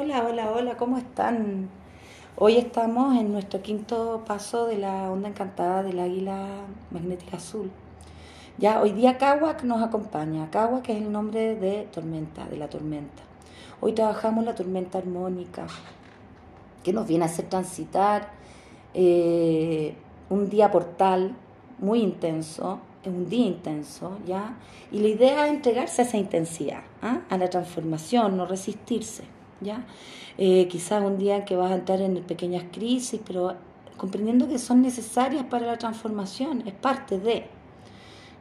Hola, hola, hola, ¿cómo están? Hoy estamos en nuestro quinto paso de la onda encantada del águila magnética azul. Ya, hoy día Kawak nos acompaña. Kawak es el nombre de tormenta, de la tormenta. Hoy trabajamos la tormenta armónica, que nos viene a hacer transitar eh, un día portal muy intenso, es un día intenso, ¿ya? Y la idea es entregarse a esa intensidad, ¿ah? a la transformación, no resistirse, ¿ya? Eh, quizás un día que vas a entrar en pequeñas crisis, pero comprendiendo que son necesarias para la transformación, es parte de,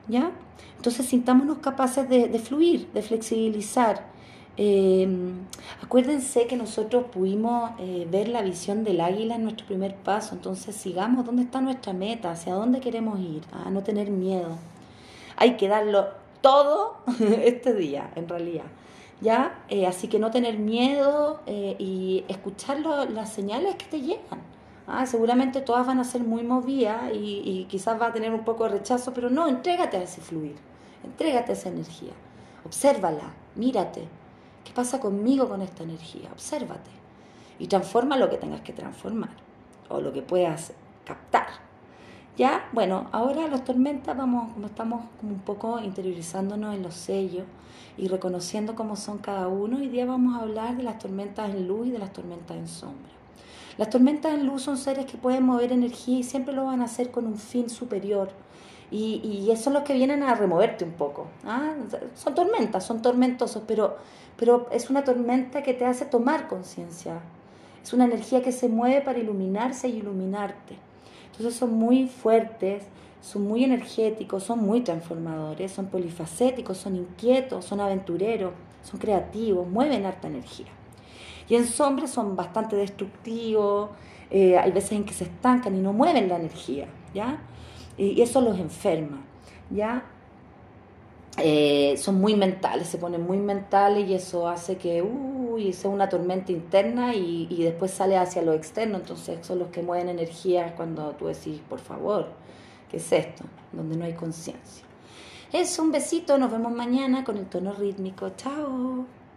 ¿ya? Entonces sintámonos capaces de, fluir, de flexibilizar, eh, acuérdense que nosotros pudimos eh, ver la visión del águila en nuestro primer paso, entonces sigamos dónde está nuestra meta, hacia dónde queremos ir, a no tener miedo. Hay que darlo todo este día, en realidad. ¿Ya? Eh, así que no tener miedo eh, y escuchar las señales que te llegan. Ah, seguramente todas van a ser muy movidas y, y, quizás va a tener un poco de rechazo, pero no, entrégate a ese fluir, entrégate a esa energía, obsérvala, mírate, ¿Qué pasa conmigo con esta energía? Obsérvate y transforma lo que tengas que transformar o lo que puedas captar. Ya, bueno, ahora las tormentas vamos, como estamos como un poco interiorizándonos en los sellos y reconociendo cómo son cada uno, hoy día vamos a hablar de las tormentas en luz y de las tormentas en sombra. Las tormentas en luz son seres que pueden mover energía y siempre lo van a hacer con un fin superior. Y, y son los que vienen a removerte un poco. ¿ah? Son tormentas, son tormentosos, pero pero es una tormenta que te hace tomar conciencia. Es una energía que se mueve para iluminarse y iluminarte. Entonces son muy fuertes, son muy energéticos, son muy transformadores, son polifacéticos, son inquietos, son aventureros, son creativos, mueven harta energía. Y en sombra son bastante destructivos, eh, hay veces en que se estancan y no mueven la energía, ¿ya? Y eso los enferma, ¿ya? Eh, son muy mentales, se ponen muy mentales y eso hace que uy, sea una tormenta interna y, y, después sale hacia lo externo. Entonces son los que mueven energía cuando tú decís, por favor, ¿qué es esto? Donde no hay conciencia. Es un besito, nos vemos mañana con el tono rítmico. Chao.